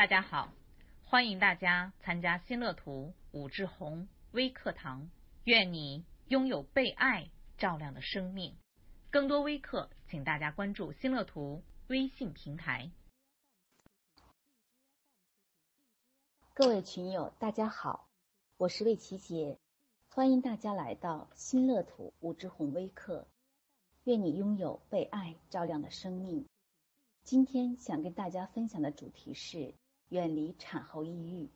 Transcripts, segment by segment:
大家好，欢迎大家参加新乐图武志红微课堂。愿你拥有被爱照亮的生命。更多微课，请大家关注新乐图微信平台。各位群友，大家好，我是魏琪姐，欢迎大家来到新乐土武志红微课。愿你拥有被爱照亮的生命。今天想跟大家分享的主题是远离产后抑郁。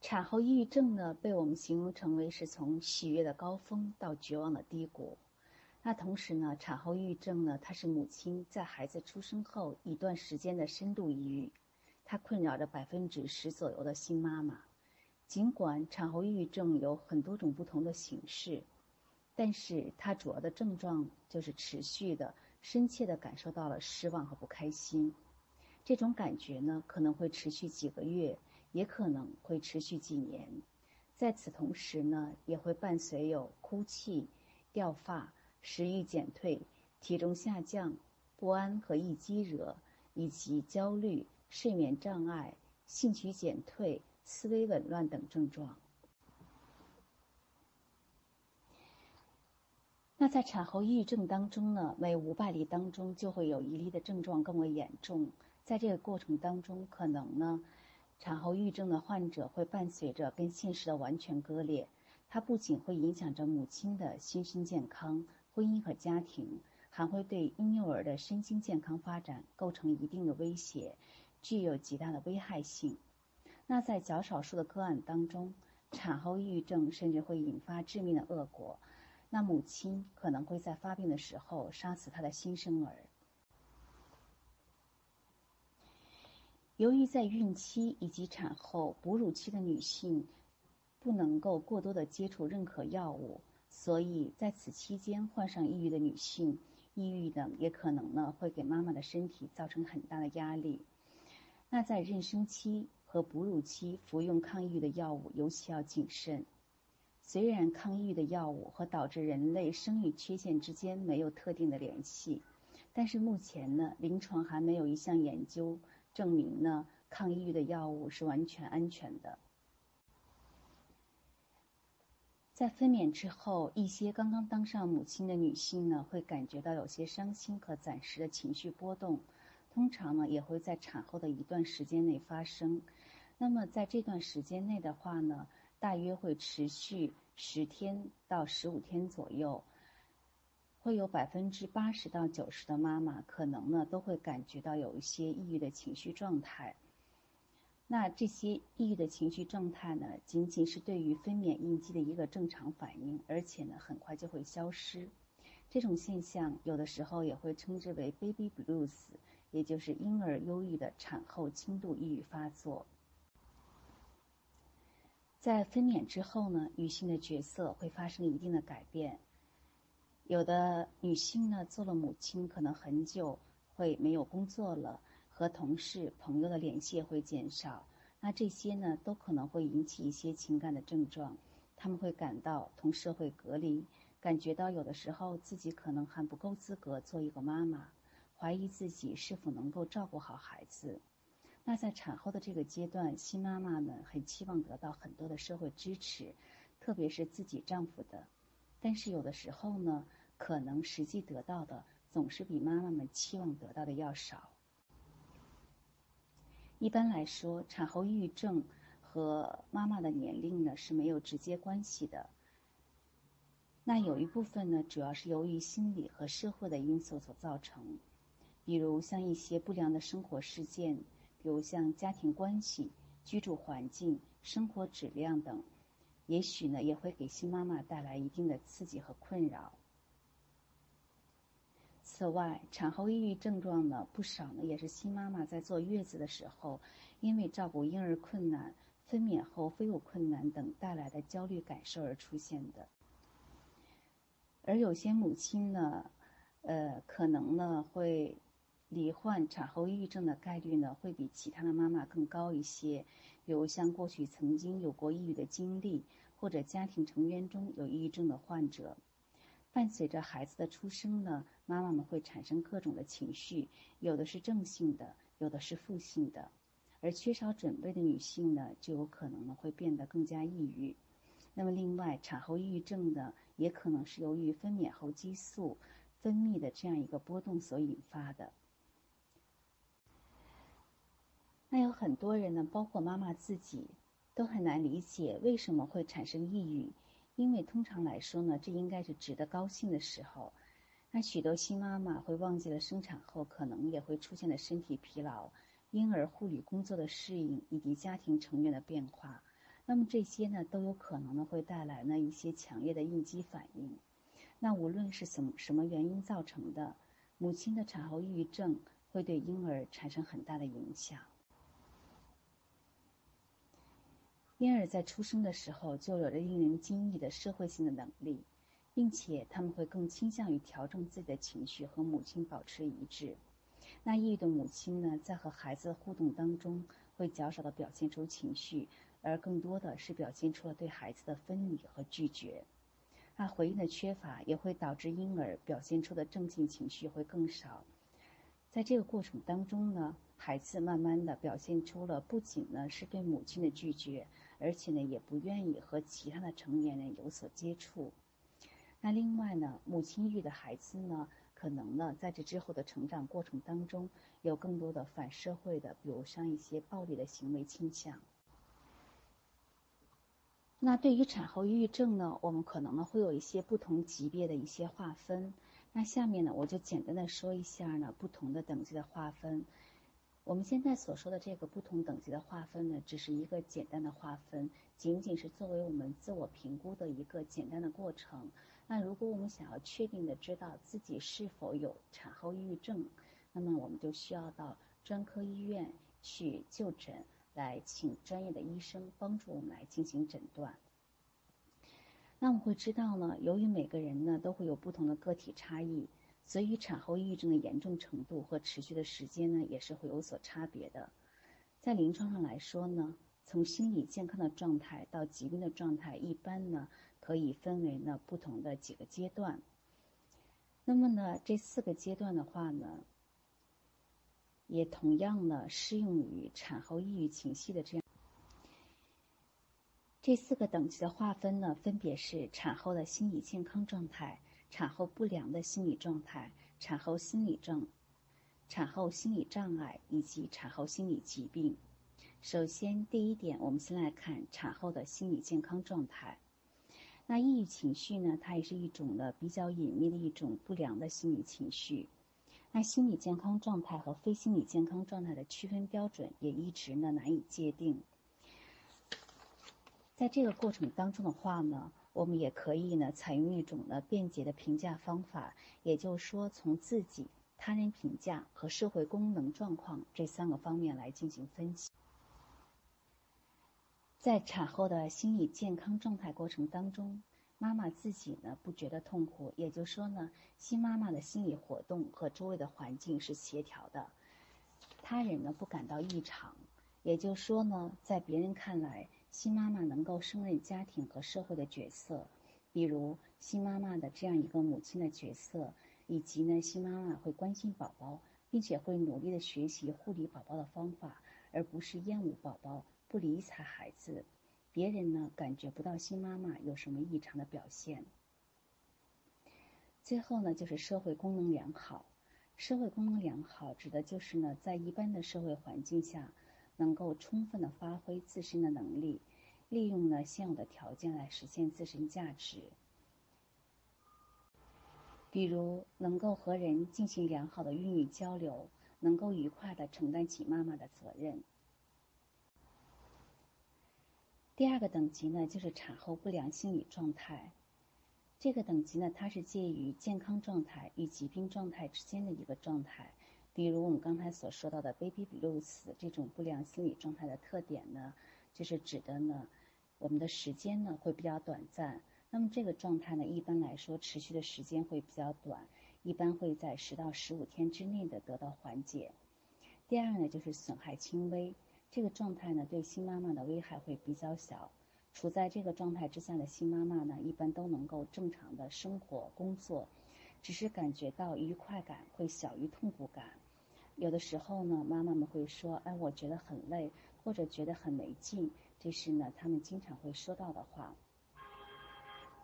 产后抑郁症呢，被我们形容成为是从喜悦的高峰到绝望的低谷。那同时呢，产后抑郁症呢，它是母亲在孩子出生后一段时间的深度抑郁，它困扰着百分之十左右的新妈妈。尽管产后抑郁症有很多种不同的形式，但是它主要的症状就是持续的。深切的感受到了失望和不开心，这种感觉呢，可能会持续几个月，也可能会持续几年。在此同时呢，也会伴随有哭泣、掉发、食欲减退、体重下降、不安和易激惹，以及焦虑、睡眠障碍、兴趣减退、思维紊乱等症状。那在产后抑郁症当中呢，每五百例当中就会有一例的症状更为严重。在这个过程当中，可能呢，产后抑郁症的患者会伴随着跟现实的完全割裂。它不仅会影响着母亲的心身健康、婚姻和家庭，还会对婴幼儿的身心健康发展构成一定的威胁，具有极大的危害性。那在较少数的个案当中，产后抑郁症甚至会引发致命的恶果。那母亲可能会在发病的时候杀死她的新生儿。由于在孕期以及产后哺乳期的女性不能够过多的接触任何药物，所以在此期间患上抑郁的女性，抑郁呢也可能呢会给妈妈的身体造成很大的压力。那在妊娠期和哺乳期服用抗抑郁的药物尤其要谨慎。虽然抗抑郁的药物和导致人类生育缺陷之间没有特定的联系，但是目前呢，临床还没有一项研究证明呢，抗抑郁的药物是完全安全的。在分娩之后，一些刚刚当上母亲的女性呢，会感觉到有些伤心和暂时的情绪波动，通常呢，也会在产后的一段时间内发生。那么在这段时间内的话呢？大约会持续十天到十五天左右，会有百分之八十到九十的妈妈可能呢都会感觉到有一些抑郁的情绪状态。那这些抑郁的情绪状态呢，仅仅是对于分娩应激的一个正常反应，而且呢很快就会消失。这种现象有的时候也会称之为 “baby blues”，也就是婴儿忧郁的产后轻度抑郁发作。在分娩之后呢，女性的角色会发生一定的改变。有的女性呢，做了母亲，可能很久会没有工作了，和同事、朋友的联系也会减少。那这些呢，都可能会引起一些情感的症状。他们会感到同社会隔离，感觉到有的时候自己可能还不够资格做一个妈妈，怀疑自己是否能够照顾好孩子。那在产后的这个阶段，新妈妈们很期望得到很多的社会支持，特别是自己丈夫的。但是有的时候呢，可能实际得到的总是比妈妈们期望得到的要少。一般来说，产后抑郁症和妈妈的年龄呢是没有直接关系的。那有一部分呢，主要是由于心理和社会的因素所造成，比如像一些不良的生活事件。比如像家庭关系、居住环境、生活质量等，也许呢也会给新妈妈带来一定的刺激和困扰。此外，产后抑郁症状呢不少呢也是新妈妈在坐月子的时候，因为照顾婴儿困难、分娩后非有困难等带来的焦虑感受而出现的。而有些母亲呢，呃，可能呢会。罹患产后抑郁症的概率呢，会比其他的妈妈更高一些。比如像过去曾经有过抑郁的经历，或者家庭成员中有抑郁症的患者。伴随着孩子的出生呢，妈妈们会产生各种的情绪，有的是正性的，有的是负性的，而缺少准备的女性呢，就有可能呢会变得更加抑郁。那么，另外，产后抑郁症呢，也可能是由于分娩后激素分泌的这样一个波动所引发的。那有很多人呢，包括妈妈自己，都很难理解为什么会产生抑郁，因为通常来说呢，这应该是值得高兴的时候。那许多新妈妈会忘记了生产后可能也会出现的身体疲劳、婴儿护理工作的适应以及家庭成员的变化。那么这些呢，都有可能呢会带来呢一些强烈的应激反应。那无论是什么什么原因造成的，母亲的产后抑郁症会对婴儿产生很大的影响。婴儿在出生的时候就有着令人惊异的社会性的能力。并且他们会更倾向于调整自己的情绪和母亲保持一致。那抑郁的母亲呢，在和孩子的互动当中，会较少的表现出情绪，而更多的是表现出了对孩子的分离和拒绝。那回应的缺乏也会导致婴儿表现出的正性情绪会更少。在这个过程当中呢，孩子慢慢的表现出了不仅呢是对母亲的拒绝，而且呢也不愿意和其他的成年人有所接触。那另外呢，母亲育的孩子呢，可能呢，在这之后的成长过程当中，有更多的反社会的，比如像一些暴力的行为倾向。那对于产后抑郁症呢，我们可能呢会有一些不同级别的一些划分。那下面呢，我就简单的说一下呢不同的等级的划分。我们现在所说的这个不同等级的划分呢，只是一个简单的划分，仅仅是作为我们自我评估的一个简单的过程。那如果我们想要确定的知道自己是否有产后抑郁症，那么我们就需要到专科医院去就诊，来请专业的医生帮助我们来进行诊断。那我们会知道呢，由于每个人呢都会有不同的个体差异，所以产后抑郁症的严重程度和持续的时间呢也是会有所差别的。在临床上来说呢，从心理健康的状态到疾病的状态，一般呢。可以分为呢不同的几个阶段。那么呢，这四个阶段的话呢，也同样呢适用于产后抑郁情绪的这样。这四个等级的划分呢，分别是产后的心理健康状态、产后不良的心理状态、产后心理症、产后心理障碍以及产后心理疾病。首先，第一点，我们先来看产后的心理健康状态。那抑郁情绪呢？它也是一种呢比较隐秘的一种不良的心理情绪。那心理健康状态和非心理健康状态的区分标准也一直呢难以界定。在这个过程当中的话呢，我们也可以呢采用一种呢便捷的评价方法，也就是说从自己、他人评价和社会功能状况这三个方面来进行分析。在产后的心理健康状态过程当中，妈妈自己呢不觉得痛苦，也就是说呢，新妈妈的心理活动和周围的环境是协调的，他人呢不感到异常，也就是说呢，在别人看来，新妈妈能够胜任家庭和社会的角色，比如新妈妈的这样一个母亲的角色，以及呢，新妈妈会关心宝宝，并且会努力的学习护理宝宝的方法，而不是厌恶宝宝。不理睬孩子，别人呢感觉不到新妈妈有什么异常的表现。最后呢，就是社会功能良好。社会功能良好指的就是呢，在一般的社会环境下，能够充分的发挥自身的能力，利用呢现有的条件来实现自身价值。比如，能够和人进行良好的孕育交流，能够愉快的承担起妈妈的责任。第二个等级呢，就是产后不良心理状态。这个等级呢，它是介于健康状态与疾病状态之间的一个状态。比如我们刚才所说到的 baby blues 这种不良心理状态的特点呢，就是指的呢，我们的时间呢会比较短暂。那么这个状态呢，一般来说持续的时间会比较短，一般会在十到十五天之内的得到缓解。第二呢，就是损害轻微。这个状态呢，对新妈妈的危害会比较小。处在这个状态之下的新妈妈呢，一般都能够正常的生活、工作，只是感觉到愉快感会小于痛苦感。有的时候呢，妈妈们会说：“哎，我觉得很累，或者觉得很没劲。”这是呢，他们经常会说到的话。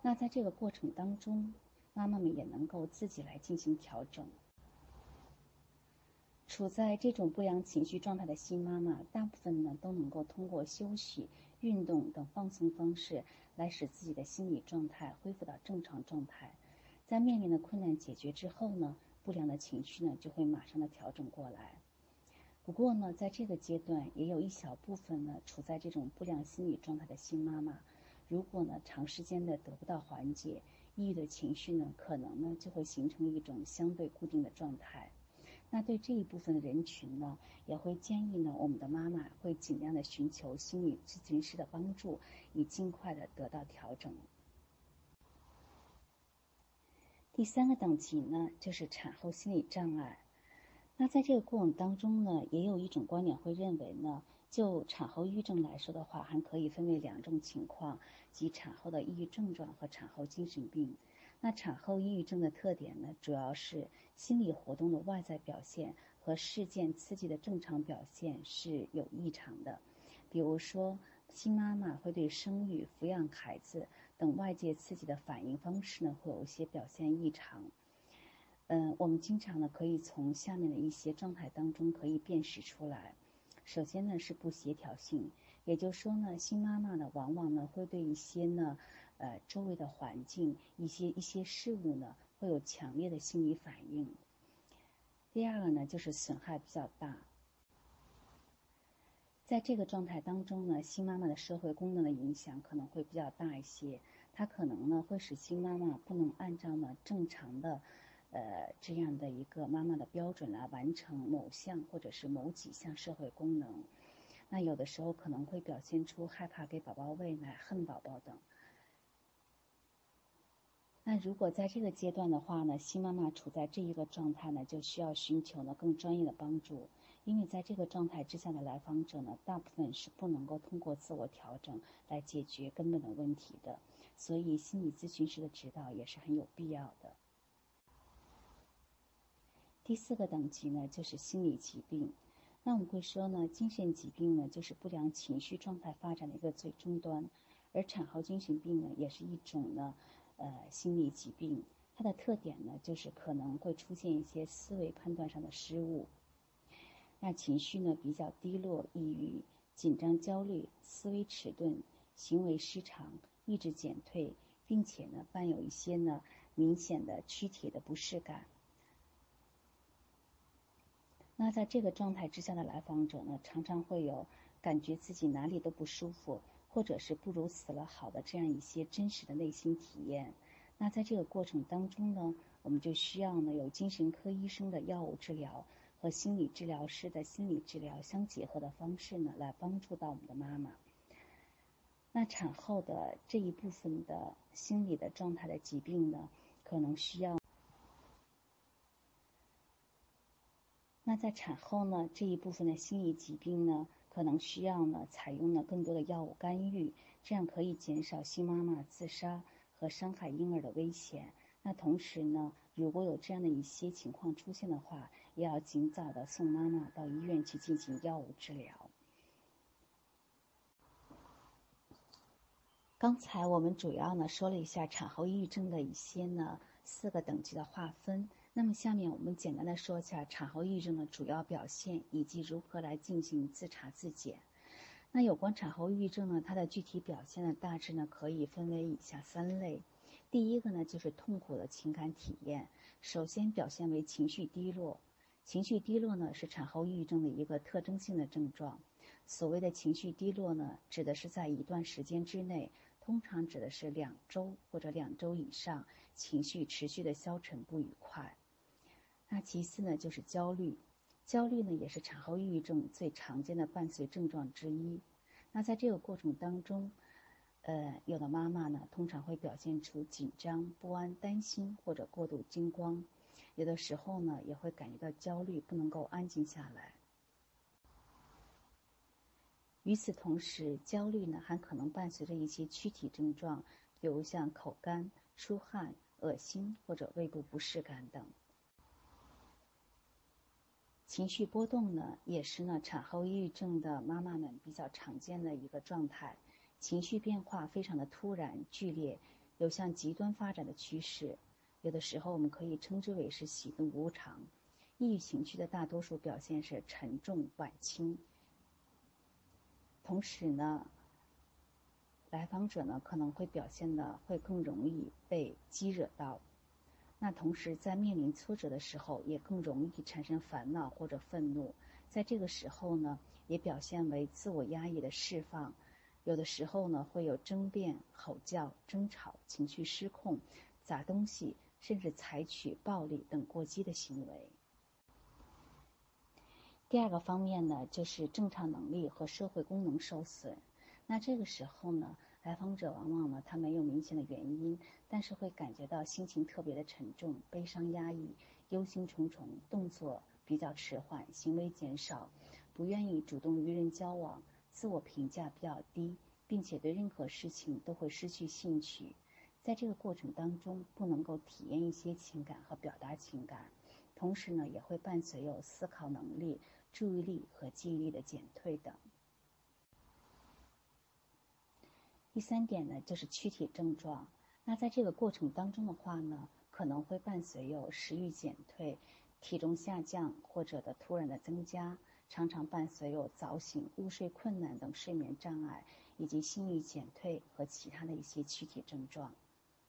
那在这个过程当中，妈妈们也能够自己来进行调整。处在这种不良情绪状态的新妈妈，大部分呢都能够通过休息、运动等放松方式，来使自己的心理状态恢复到正常状态。在面临的困难解决之后呢，不良的情绪呢就会马上的调整过来。不过呢，在这个阶段，也有一小部分呢处在这种不良心理状态的新妈妈，如果呢长时间的得不到缓解，抑郁的情绪呢可能呢就会形成一种相对固定的状态。那对这一部分的人群呢，也会建议呢，我们的妈妈会尽量的寻求心理咨询师的帮助，以尽快的得到调整。第三个等级呢，就是产后心理障碍。那在这个过程当中呢，也有一种观点会认为呢，就产后抑郁症来说的话，还可以分为两种情况，即产后的抑郁症状和产后精神病。那产后抑郁症的特点呢，主要是心理活动的外在表现和事件刺激的正常表现是有异常的。比如说，新妈妈会对生育、抚养孩子等外界刺激的反应方式呢，会有一些表现异常。嗯，我们经常呢可以从下面的一些状态当中可以辨识出来。首先呢是不协调性，也就是说呢，新妈妈呢往往呢会对一些呢。呃，周围的环境一些一些事物呢，会有强烈的心理反应。第二个呢，就是损害比较大。在这个状态当中呢，新妈妈的社会功能的影响可能会比较大一些。它可能呢，会使新妈妈不能按照呢正常的，呃这样的一个妈妈的标准来完成某项或者是某几项社会功能。那有的时候可能会表现出害怕给宝宝喂奶、恨宝宝等。那如果在这个阶段的话呢，新妈妈处在这一个状态呢，就需要寻求呢更专业的帮助，因为在这个状态之下的来访者呢，大部分是不能够通过自我调整来解决根本的问题的，所以心理咨询师的指导也是很有必要的。第四个等级呢，就是心理疾病。那我们会说呢，精神疾病呢，就是不良情绪状态发展的一个最终端，而产后精神病呢，也是一种呢。呃，心理疾病它的特点呢，就是可能会出现一些思维判断上的失误，那情绪呢比较低落、抑郁、紧张、焦虑、思维迟钝、行为失常、意志减退，并且呢伴有一些呢明显的躯体的不适感。那在这个状态之下的来访者呢，常常会有感觉自己哪里都不舒服。或者是不如死了好的这样一些真实的内心体验，那在这个过程当中呢，我们就需要呢有精神科医生的药物治疗和心理治疗师的心理治疗相结合的方式呢，来帮助到我们的妈妈。那产后的这一部分的心理的状态的疾病呢，可能需要。那在产后呢这一部分的心理疾病呢？可能需要呢，采用了更多的药物干预，这样可以减少新妈妈自杀和伤害婴儿的危险。那同时呢，如果有这样的一些情况出现的话，也要尽早的送妈妈到医院去进行药物治疗。刚才我们主要呢说了一下产后抑郁症的一些呢四个等级的划分。那么下面我们简单的说一下产后抑郁症的主要表现以及如何来进行自查自检。那有关产后抑郁症呢，它的具体表现呢，大致呢可以分为以下三类。第一个呢就是痛苦的情感体验，首先表现为情绪低落。情绪低落呢是产后抑郁症的一个特征性的症状。所谓的情绪低落呢，指的是在一段时间之内，通常指的是两周或者两周以上，情绪持续的消沉不愉快。那其次呢，就是焦虑，焦虑呢也是产后抑郁症最常见的伴随症状之一。那在这个过程当中，呃，有的妈妈呢通常会表现出紧张、不安、担心或者过度惊慌，有的时候呢也会感觉到焦虑，不能够安静下来。与此同时，焦虑呢还可能伴随着一些躯体症状，比如像口干、出汗、恶心或者胃部不适感等。情绪波动呢，也是呢产后抑郁症的妈妈们比较常见的一个状态，情绪变化非常的突然剧烈，有向极端发展的趋势。有的时候我们可以称之为是喜怒无常。抑郁情绪的大多数表现是沉重晚轻，同时呢，来访者呢可能会表现的会更容易被激惹到。那同时，在面临挫折的时候，也更容易产生烦恼或者愤怒。在这个时候呢，也表现为自我压抑的释放。有的时候呢，会有争辩、吼叫、争吵、情绪失控、砸东西，甚至采取暴力等过激的行为。第二个方面呢，就是正常能力和社会功能受损。那这个时候呢？来访者往往呢，他没有明显的原因，但是会感觉到心情特别的沉重、悲伤、压抑、忧心忡忡，动作比较迟缓，行为减少，不愿意主动与人交往，自我评价比较低，并且对任何事情都会失去兴趣。在这个过程当中，不能够体验一些情感和表达情感，同时呢，也会伴随有思考能力、注意力和记忆力的减退等。第三点呢，就是躯体症状。那在这个过程当中的话呢，可能会伴随有食欲减退、体重下降或者的突然的增加，常常伴随有早醒、入睡困难等睡眠障碍，以及心欲减退和其他的一些躯体症状。